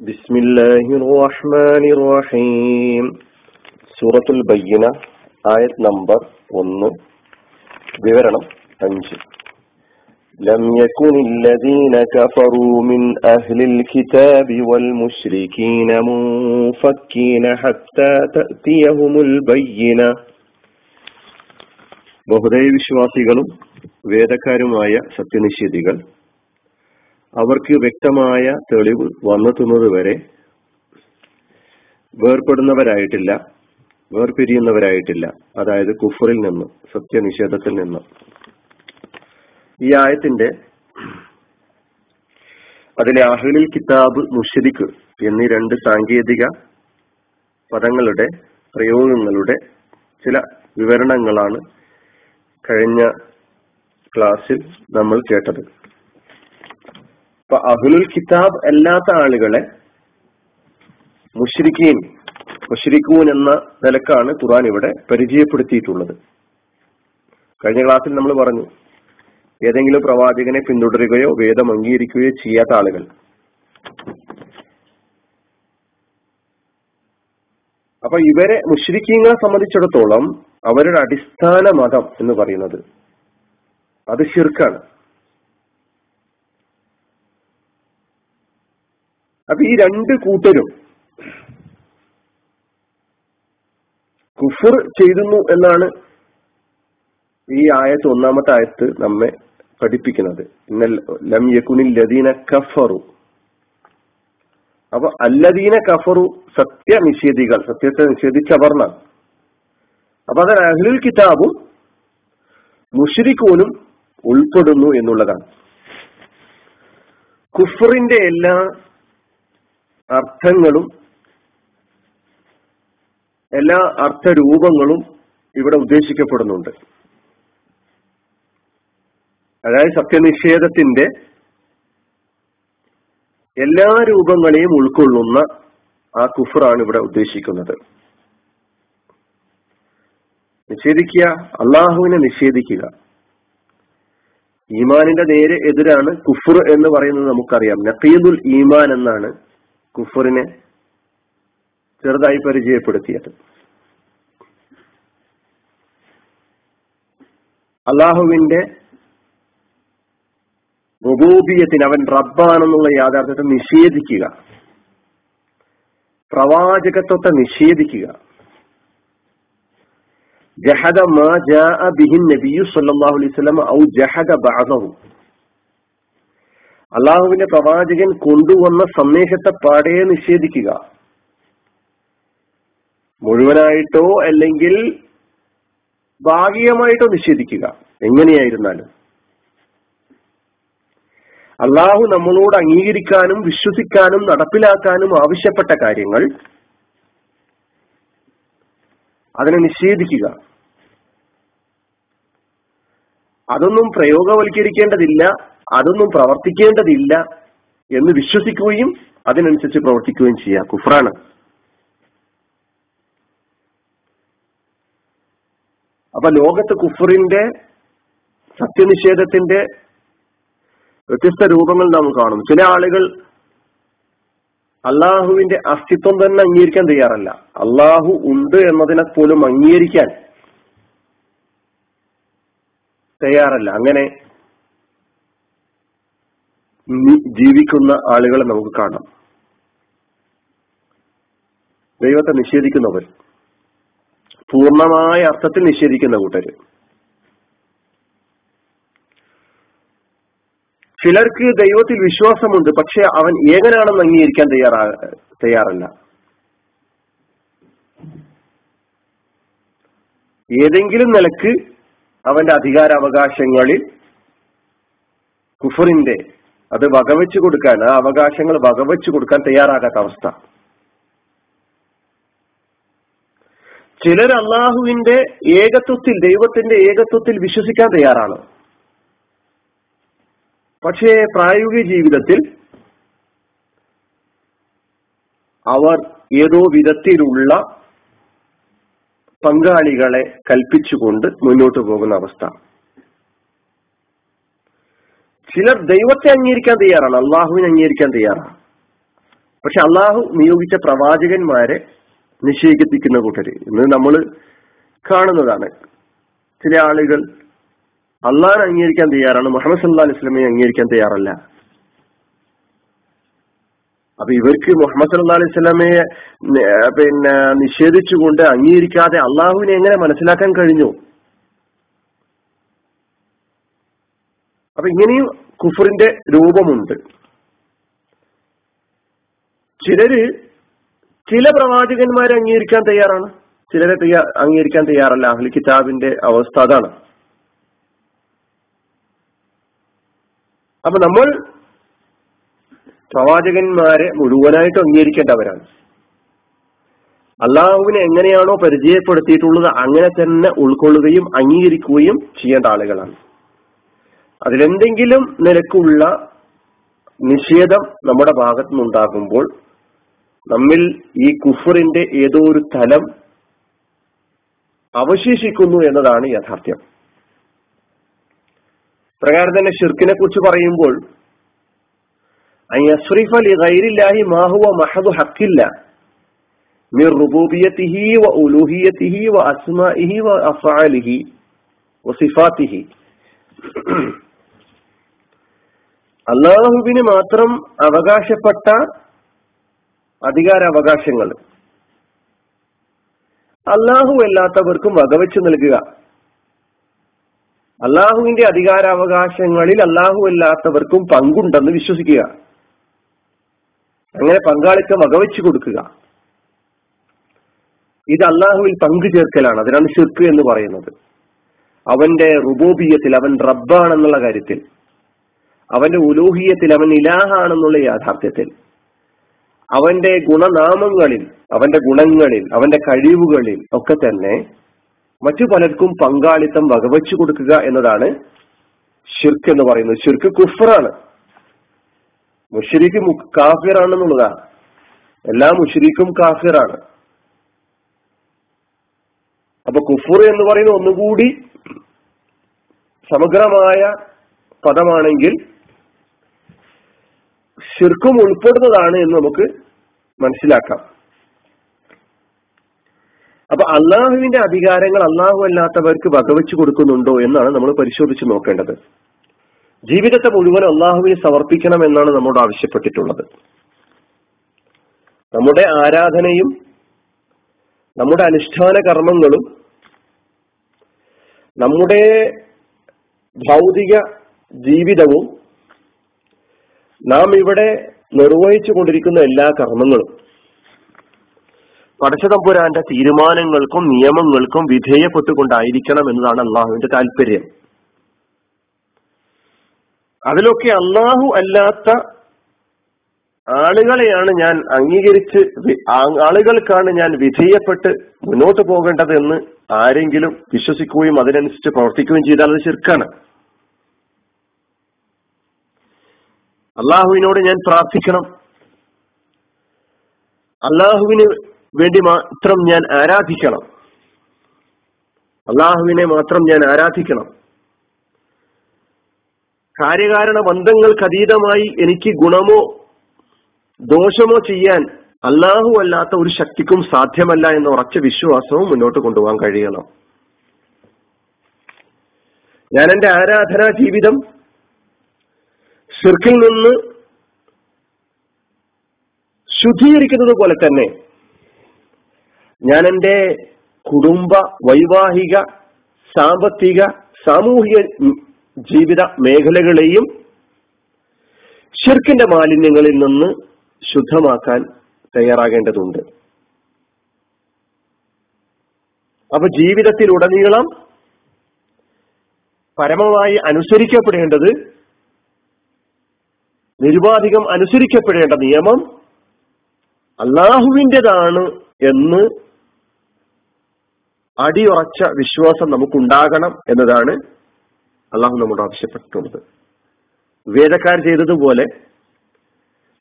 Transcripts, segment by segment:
بسم الله الرحمن الرحيم സൂറത്തുൽ ബയ്യന ആയത് നമ്പർ ഒന്ന് വിവരണം അഞ്ച് لم يكن الذين كفروا من أهل الكتاب والمشركين منفكين حتى تأتيهم البينة ബഹുദൈവ വിശ്വാസികളും വേദക്കാരുമായ സത്യനിഷേധികൾ അവർക്ക് വ്യക്തമായ തെളിവ് വന്നെത്തുന്നത് വരെ വേർപെടുന്നവരായിട്ടില്ല വേർപിരിയുന്നവരായിട്ടില്ല. അതായത് കുഫറിൽ നിന്ന് സത്യനിഷേധത്തിൽ നിന്ന്. ഈ ആയത്തിന്റെ അതിലെ അഹ്ലിൽ കിതാബ് മുഷരിക്ക് എന്നീ രണ്ട് സാങ്കേതിക പദങ്ങളുടെ പ്രയോഗങ്ങളുടെ ചില വിവരണങ്ങളാണ് കഴിഞ്ഞ ക്ലാസ്സിൽ നമ്മൾ കേട്ടത്. അപ്പൊ അഹുലുൽ കിതാബ് അല്ലാത്ത ആളുകളെ മുഷ്രിഖീൻ മുഷ്രിഖൂൻ എന്ന നിലക്കാണ് ഖുറാൻ ഇവിടെ പരിചയപ്പെടുത്തിയിട്ടുള്ളത്. കഴിഞ്ഞ ക്ലാസ്സിൽ നമ്മൾ പറഞ്ഞു ഏതെങ്കിലും പ്രവാചകനെ പിന്തുടരുകയോ വേദം അംഗീകരിക്കുകയോ ചെയ്യാത്ത ആളുകൾ. അപ്പൊ ഇവരെ മുഷ്രിഖീങ്ങളെ സംബന്ധിച്ചിടത്തോളം അവരുടെ അടിസ്ഥാന മതം എന്ന് പറയുന്നത് അത് ഷിർക്കാണ് അപ്പൊ ഈ രണ്ട് കൂട്ടരും കുഫർ ചെയ്തുന്നു എന്നാണ് ഈ ആയത്ത് ഒന്നാമത്തെ ആയത്ത് നമ്മെ പഠിപ്പിക്കുന്നത്. ഇന്നൽ ലം യക്കുനിൽ ലദീന കഫറു. അപ്പൊ അല്ലദീന കഫറു സത്യനിഷേധികൾ സത്യത്തെ നിഷേധിച്ചവർണ അപ്പൊ അതിൽ അഹ്ലുൽ കിതാബും മുഷരിക്കോനും ഉൾപ്പെടുന്നു എന്നുള്ളതാണ്. കുഫറിന്റെ എല്ലാ അർത്ഥങ്ങളും എല്ലാ അർത്ഥരൂപങ്ങളും ഇവിടെ ഉദ്ദേശിക്കപ്പെടുന്നുണ്ട്. അതായത് സത്യനിഷേധത്തിന്റെ എല്ലാ രൂപങ്ങളെയും ഉൾക്കൊള്ളുന്ന ആ കുഫറാണ് ഇവിടെ ഉദ്ദേശിക്കുന്നത്. നിഷേധിക്കുക അള്ളാഹുവിനെ നിഷേധിക്കുക. ഈമാനിന്റെ നേരെ എതിരാണ് കുഫർ എന്ന് പറയുന്നത് നമുക്കറിയാം. നഖീദുൽ ഈമാൻ എന്നാണ് കുഫറിനെ ചെറുതായി പരിചയപ്പെടുത്തിയത്. അള്ളാഹുവിന്റെ ബബൂബിയത്തിന് അവൻ റബ്ബാണെന്നുള്ള യാഥാർത്ഥ്യത്തെ നിഷേധിക്കുക. പ്രവാചകത്വത്തെ നിഷേധിക്കുക. ജഹദ മാ ജാ ബിഹിൻ നബിയു സല്ലല്ലാഹു അലൈഹി ഔ ജഹദ ബഅദഹു. അള്ളാഹുവിന്റെ പ്രവാചകൻ കൊണ്ടുവന്ന സന്ദേശത്തെ പാടേ നിഷേധിക്കുക. മുഴുവനായിട്ടോ അല്ലെങ്കിൽ ഭാഗികമായിട്ടോ നിഷേധിക്കുക. എങ്ങനെയായിരുന്നാലും. അള്ളാഹു നമ്മളോട് അംഗീകരിക്കാനും വിശ്വസിക്കാനും നടപ്പിലാക്കാനും ആവശ്യപ്പെട്ട കാര്യങ്ങൾ അതിനെ നിഷേധിക്കുക. അതൊന്നും പ്രയോഗവൽക്കരിക്കേണ്ടതില്ല. അതൊന്നും പ്രവർത്തിക്കേണ്ടതില്ല എന്ന് വിശ്വസിക്കുകയും അതിനനുസരിച്ച് പ്രവർത്തിക്കുകയും ചെയ്യുക. കുഫ്രാണ്. അപ്പൊ ലോകത്ത് കുഫറിന്റെ സത്യനിഷേധത്തിന്റെ വ്യത്യസ്ത രൂപങ്ങൾ നാം കാണും ചില ആളുകൾ അള്ളാഹുവിന്റെ അസ്തിത്വം തന്നെ അംഗീകരിക്കാൻ തയ്യാറല്ല. അള്ളാഹു ഉണ്ട് എന്നതിനെ പോലും അംഗീകരിക്കാൻ തയ്യാറല്ല. അങ്ങനെ ജീവിക്കുന്ന ആളുകളെ നമുക്ക് കാണാം. ദൈവത്തെ നിഷേധിക്കുന്നവർ പൂർണമായ അർത്ഥത്തിൽ നിഷേധിക്കുന്ന കൂട്ടര്. ചിലർക്ക് ദൈവത്തിൽ വിശ്വാസമുണ്ട് പക്ഷെ അവൻ ഏകനാണെന്ന് അംഗീകരിക്കാൻ തയ്യാറാ തയ്യാറല്ല. ഏതെങ്കിലും നിലയ്ക്ക് അവന്റെ അധികാരാവകാശങ്ങളിൽ കുഫറിന്റെ അത് വകവെച്ചു കൊടുക്കാൻ ആ അവകാശങ്ങൾ വകവെച്ചു കൊടുക്കാൻ തയ്യാറാകാത്ത അവസ്ഥ. ചിലർ അള്ളാഹുവിന്റെ ഏകത്വത്തിൽ ദൈവത്തിന്റെ ഏകത്വത്തിൽ വിശ്വസിക്കാൻ തയ്യാറാണ്. പക്ഷേ പ്രായോഗിക ജീവിതത്തിൽ അവർ ഏതോ വിധത്തിലുള്ള പങ്കാളികളെ കൽപ്പിച്ചുകൊണ്ട് മുന്നോട്ട് പോകുന്ന അവസ്ഥ. ചിലർ ദൈവത്തെ അംഗീകരിക്കാൻ തയ്യാറാണ്. അള്ളാഹുവിനെ അംഗീകരിക്കാൻ തയ്യാറാണ്. പക്ഷെ അള്ളാഹു നിയോഗിച്ച പ്രവാചകന്മാരെ നിഷേധിക്കുന്ന കൂട്ടര്. ഇന്ന് നമ്മൾ കാണുന്നതാണ്. ചില ആളുകൾ അള്ളാഹിനെ അംഗീകരിക്കാൻ തയ്യാറാണ്. മുഹമ്മദ് സല്ലാ അലൈഹി അംഗീകരിക്കാൻ തയ്യാറല്ല. അപ്പൊ ഇവർക്ക് മുഹമ്മദ് സല്ലാ അലൈഹി സ്വലമയെ പിന്നെ നിഷേധിച്ചുകൊണ്ട് അംഗീകരിക്കാതെ അള്ളാഹുവിനെ എങ്ങനെ മനസ്സിലാക്കാൻ കഴിഞ്ഞു? അപ്പൊ ഇങ്ങനെയും കുഫറിന്റെ രൂപമുണ്ട്. ചിലര് ചില പ്രവാചകന്മാരെ അംഗീകരിക്കാൻ തയ്യാറാണ് ചിലരെ തയ്യാ അംഗീകരിക്കാൻ തയ്യാറല്ല. അഹ്ലി കിതാബിന്റെ അവസ്ഥ അതാണ്. അപ്പൊ നമ്മൾ പ്രവാചകന്മാരെ മുഴുവനായിട്ട് അംഗീകരിക്കേണ്ടവരാണ്. അള്ളാഹുവിനെ എങ്ങനെയാണോ പരിചയപ്പെടുത്തിയിട്ടുള്ളത് അങ്ങനെ തന്നെ ഉൾക്കൊള്ളുകയും അംഗീകരിക്കുകയും ചെയ്യേണ്ട ആളുകളാണ്. അതിലെന്തെങ്കിലും നിലക്കുള്ള നിഷേധം നമ്മുടെ ഭാഗത്തു നിന്നുണ്ടാകുമ്പോൾ നമ്മിൽ ഈ കുഫറിന്റെ ഏതോ ഒരു തലം അവശേഷിക്കുന്നു എന്നതാണ് യാഥാർത്ഥ്യം. പ്രകാരം തന്നെ ഷിർക്കിനെ കുറിച്ച് പറയുമ്പോൾ അള്ളാഹുവിന് മാത്രം അവകാശപ്പെട്ട അധികാരാവകാശങ്ങൾ. അള്ളാഹു അല്ലാത്തവർക്കും വകവെച്ചു നൽകുക. അള്ളാഹുവിന്റെ അധികാരാവകാശങ്ങളിൽ അള്ളാഹു അല്ലാത്തവർക്കും പങ്കുണ്ടെന്ന് വിശ്വസിക്കുക. അങ്ങനെ പങ്കാളിത്തം വകവെച്ചു കൊടുക്കുക. ഇത് അള്ളാഹുവിൽ പങ്കു ചേർക്കലാണ്. അതിനാണ് ഷിർക്ക് എന്ന് പറയുന്നത്. അവന്റെ റുബോബിയത്തിൽ അവൻ റബ്ബാണെന്നുള്ള കാര്യത്തിൽ അവന്റെ ഉലൂഹിയത്തിൽ അവൻ ഇലാഹാണെന്നുള്ള യാഥാർത്ഥ്യത്തിൽ. അവന്റെ ഗുണനാമങ്ങളിൽ അവന്റെ ഗുണങ്ങളിൽ അവന്റെ കഴിവുകളിൽ ഒക്കെ തന്നെ മറ്റു പലർക്കും പങ്കാളിത്തം വകവെച്ചു കൊടുക്കുക എന്നതാണ് ഷിർക്ക് എന്ന് പറയുന്നത്. ഷിർക്ക് കുഫറാണ് മുഷരിക്ക് കാഫിറാണെന്നുള്ളതാണ് എല്ലാ മുഷരിക്കും കാഫിറാണ്. അപ്പൊ കുഫർ എന്ന് പറയുന്ന ഒന്നുകൂടി സമഗ്രമായ പദമാണെങ്കിൽ ഷിർക്കും ഉൾപ്പെടുന്നതാണ് എന്ന് നമുക്ക് മനസ്സിലാക്കാം. അപ്പൊ അള്ളാഹുവിന്റെ അധികാരങ്ങൾ അള്ളാഹു അല്ലാത്തവർക്ക് വകവെച്ചു കൊടുക്കുന്നുണ്ടോ എന്നാണ് നമ്മൾ പരിശോധിച്ച് നോക്കേണ്ടത്. ജീവിതത്തെ മുഴുവൻ അള്ളാഹുവിനെ സമർപ്പിക്കണം എന്നാണ് നമ്മോട് ആവശ്യപ്പെട്ടിട്ടുള്ളത്. നമ്മുടെ ആരാധനയും നമ്മുടെ അനുഷ്ഠാന കർമ്മങ്ങളും നമ്മുടെ ഭൗതിക ജീവിതവും നാം ഇവിടെ നിർവഹിച്ചു കൊണ്ടിരിക്കുന്ന എല്ലാ കർമ്മങ്ങളും പടച്ചതമ്പുരാന്റെ തീരുമാനങ്ങൾക്കും നിയമങ്ങൾക്കും വിധേയപ്പെട്ടുകൊണ്ടായിരിക്കണം എന്നതാണ് അള്ളാഹുവിന്റെ താല്പര്യം അതിലൊക്കെ അള്ളാഹു അല്ലാത്ത ആളുകളെയാണ് ഞാൻ അംഗീകരിച്ച് ആളുകൾക്കാണ് ഞാൻ വിധേയപ്പെട്ട് മുന്നോട്ട് പോകേണ്ടത് എന്ന് ആരെങ്കിലും വിശ്വസിക്കുകയും അതിനനുസരിച്ച് പ്രവർത്തിക്കുകയും ചെയ്താൽ അത് ശിർക്കാണ്. അള്ളാഹുവിനോട് ഞാൻ പ്രാർത്ഥിക്കണം. അള്ളാഹുവിന് വേണ്ടി മാത്രം ഞാൻ ആരാധിക്കണം. അള്ളാഹുവിനെ മാത്രം ഞാൻ ആരാധിക്കണം. കാര്യകാരണ ബന്ധങ്ങൾക്ക് അതീതമായി എനിക്ക് ഗുണമോ ദോഷമോ ചെയ്യാൻ അള്ളാഹു അല്ലാത്ത ഒരു ശക്തിക്കും സാധ്യമല്ല എന്ന ഉറച്ച വിശ്വാസവും മുന്നോട്ട് കൊണ്ടുപോകാൻ കഴിയണം. ഞാൻ എന്റെ ആരാധനാ ജീവിതം ഷിർക്കിൽ നിന്ന് ശുദ്ധീകരിക്കുന്നത് പോലെ തന്നെ ഞാൻ എന്റെ കുടുംബ വൈവാഹിക സാമ്പത്തിക സാമൂഹിക ജീവിത മേഖലകളെയും ഷിർക്കിന്റെ മാലിന്യങ്ങളിൽ നിന്ന് ശുദ്ധമാക്കാൻ തയ്യാറാകേണ്ടതുണ്ട്. അപ്പൊ ജീവിതത്തിലുടനീളം പരമമായി അനുസരിക്കപ്പെടേണ്ടത് നിരുപാധികം അനുസരിക്കപ്പെടേണ്ട നിയമം അള്ളാഹുവിന്റെതാണ് എന്ന് അടിയുറച്ച വിശ്വാസം നമുക്കുണ്ടാകണം എന്നതാണ് അള്ളാഹു നമ്മോട് ആവശ്യപ്പെട്ടുള്ളത്. വേദക്കാർ ചെയ്തതുപോലെ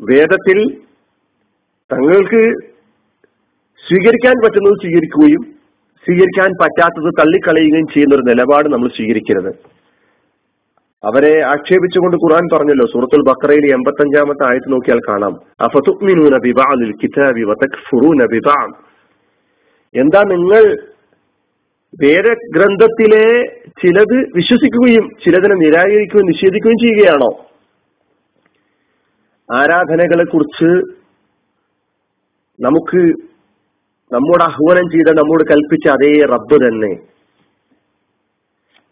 വേദത്തിൽ തങ്ങൾക്ക് സ്വീകരിക്കാൻ പറ്റുന്നത് സ്വീകരിക്കുകയും സ്വീകരിക്കാൻ പറ്റാത്തത് തള്ളിക്കളയുകയും ചെയ്യുന്ന ഒരു നിലപാട് നമ്മൾ സ്വീകരിക്കരുത്. അവരെ ആക്ഷേപിച്ചുകൊണ്ട് ഖുർആൻ പറഞ്ഞല്ലോ സൂറത്തുൽ ബക്രയിൽ എൺപത്തഞ്ചാമത്തെ ആയത്ത് നോക്കിയാൽ കാണാം. കിതാബി ബിബഅം എന്താ നിങ്ങൾ വേറെ ഗ്രന്ഥത്തിലെ ചിലത് വിശ്വസിക്കുകയും ചിലതിനെ നിരാകരിക്കുകയും നിഷേധിക്കുകയും ചെയ്യുകയാണോ? ആരാധനകളെ കുറിച്ച് നമുക്ക് നമ്മോട് ആഹ്വാനം ചെയ്ത നമ്മോട് കൽപ്പിച്ച അതേ റബ്ബ് തന്നെ.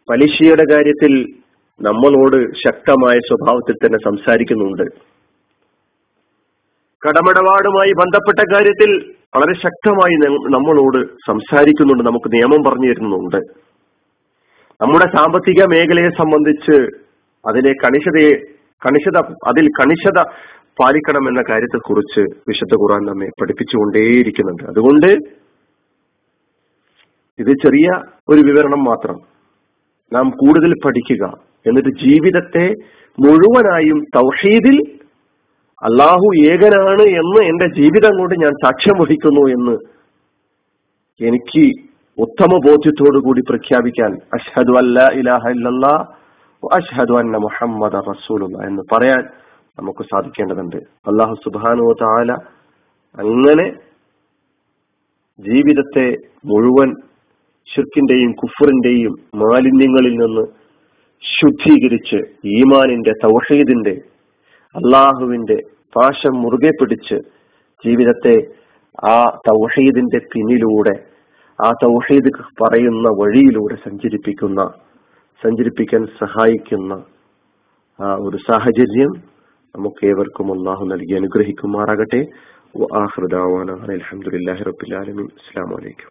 പലിശയുടെ കാര്യത്തിൽ നമ്മളോട് ശക്തമായ സ്വഭാവത്തിൽ തന്നെ സംസാരിക്കുന്നുണ്ട്. കടമിടപാടുമായി ബന്ധപ്പെട്ട കാര്യത്തിൽ വളരെ ശക്തമായി നമ്മളോട് സംസാരിക്കുന്നുണ്ട്. നമുക്ക് നിയമം പറഞ്ഞു തരുന്നുണ്ട്. നമ്മുടെ സാമ്പത്തിക മേഖലയെ സംബന്ധിച്ച് അതിലെ കണിശതയെ കണിശത അതിൽ കണിശത പാലിക്കണം എന്ന കാര്യത്തെക്കുറിച്ച് വിശുദ്ധ ഖുറാൻ നമ്മെ പഠിപ്പിച്ചുകൊണ്ടേയിരിക്കുന്നുണ്ട്. അതുകൊണ്ട് ഇത് ചെറിയ ഒരു വിവരണം മാത്രം. നാം കൂടുതൽ പഠിക്കുക. എന്നിട്ട് ജീവിതത്തെ മുഴുവനായും തൗഹീദിൽ അള്ളാഹു ഏകനാണ് എന്ന് എന്റെ ജീവിതം കൊണ്ട് ഞാൻ സാക്ഷ്യം വഹിക്കുന്നു എന്ന് എനിക്ക് ഉത്തമ കൂടി പ്രഖ്യാപിക്കാൻ അഷ്ഹദു അല്ല ഇലാഹ ഇല്ലല്ലാ അഷ്ഹദു അന്ന മുഹമ്മദ് റസൂലുള്ള എന്ന് പറയാൻ നമുക്ക് സാധിക്കേണ്ടതുണ്ട്. അള്ളാഹു സുബാനു താല അങ്ങനെ ജീവിതത്തെ മുഴുവൻ ഷിർക്കിന്റെയും കുഫറിന്റെയും മാലിന്യങ്ങളിൽ നിന്ന് ശുദ്ധീകരിച്ച് ഈമാനിന്റെ തൗഹീദിന്റെ അള്ളാഹുവിന്റെ പാശം മുറുകെ പിടിച്ച് ജീവിതത്തെ ആ തൗഹീദിന്റെ പിന്നിലൂടെ ആ തൗഹീദ് പറയുന്ന വഴിയിലൂടെ സഞ്ചരിപ്പിക്കുന്ന സഞ്ചരിപ്പിക്കാൻ സഹായിക്കുന്ന ആ ഒരു സാഹചര്യം നമുക്ക് ഏവർക്കും അള്ളാഹു നൽകി അനുഗ്രഹിക്കുമാറാകട്ടെ. അലഹമുല്ലാ റബുലാലമീൻ അസ്സാം വലൈക്കും